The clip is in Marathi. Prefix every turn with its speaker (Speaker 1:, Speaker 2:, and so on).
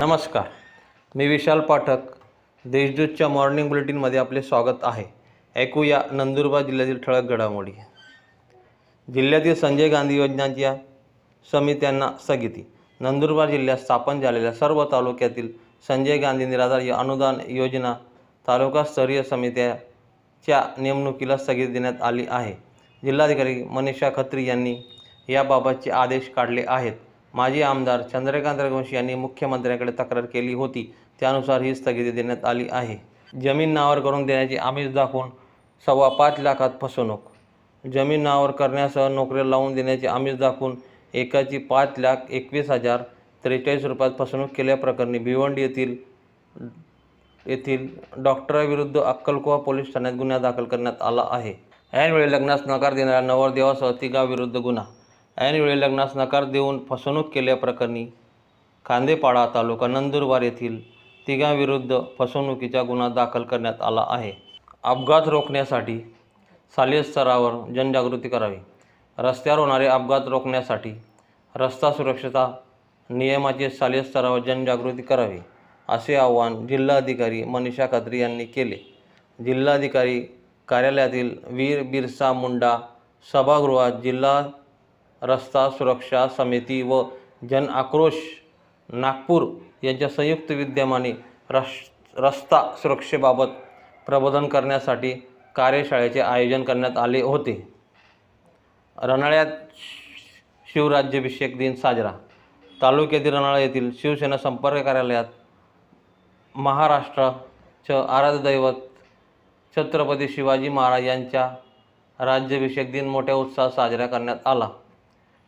Speaker 1: नमस्कार. मी विशाल पाठक. देशदूतच्या मॉर्निंग बुलेटिनमध्ये आपले स्वागत आहे. ऐकूया नंदुरबार जिल्ह्यातील ठळक घडामोडी. जिल्ह्यातील संजय गांधी योजनांच्या समित्यांना स्थगिती. नंदुरबार जिल्ह्यात स्थापन झालेल्या सर्व तालुक्यातील संजय गांधी निराधार या अनुदान योजना तालुकास्तरीय समित्याच्या नेमणुकीला स्थगिती देण्यात आली आहे. जिल्हाधिकारी मनीषा खत्री यांनी याबाबतचे आदेश काढले आहेत. माजी आमदार चंद्रकांत रघुवंशी यांनी मुख्यमंत्र्यांकडे तक्रार केली होती. त्यानुसार ही स्थगिती देण्यात आली आहे. जमीन नावर करून देण्याची आमिष दाखवून सव्वा पाच लाखात फसवणूक. जमीन नावर करण्यासह नोकऱ्या लावून देण्याची आमिष दाखवून एकाची पाच लाख एकवीस हजार त्रेचाळीस रुपयात फसवणूक केल्याप्रकरणी भिवंडी येथील येथील डॉक्टराविरुद्ध अक्कलकुवा पोलीस ठाण्यात गुन्हा दाखल करण्यात आला आहे. ऐनवेळी लग्नास नकार देणाऱ्या नवरदेवासह तिघाविरुद्ध गुन्हा ऐनवेळी लग्नास नकार देऊन फसवणूक केल्याप्रकरणी खांदेपाडा तालुका नंदुरबार येथील तिघांविरुद्ध फसवणुकीचा गुन्हा दाखल करण्यात आला आहे. अपघात रोखण्यासाठी शालेय स्तरावर जनजागृती करावी. रस्त्यावर होणारे अपघात रोखण्यासाठी रस्ता सुरक्षता नियमाचे शालेय स्तरावर जनजागृती करावी असे आवाहन जिल्हाधिकारी मनीषा खत्री यांनी केले. जिल्हाधिकारी कार्यालयातील वीर बिरसा मुंडा सभागृहात जिल्हा रस्ता सुरक्षा समिती व जन आक्रोश नागपूर यांच्या संयुक्त विद्यमाने रस् रस्ता सुरक्षेबाबत प्रबोधन करण्यासाठी कार्यशाळेचे आयोजन करण्यात आले होते. रनाळ्यात शिवराज्याभिषेक दिन साजरा. तालुक्यातील रनाळा येथील शिवसेना संपर्क कार्यालयात महाराष्ट्राचं आराध्य दैवत छत्रपती शिवाजी महाराज यांच्या राज्याभिषेक दिन मोठ्या उत्साहात साजरा करण्यात आला.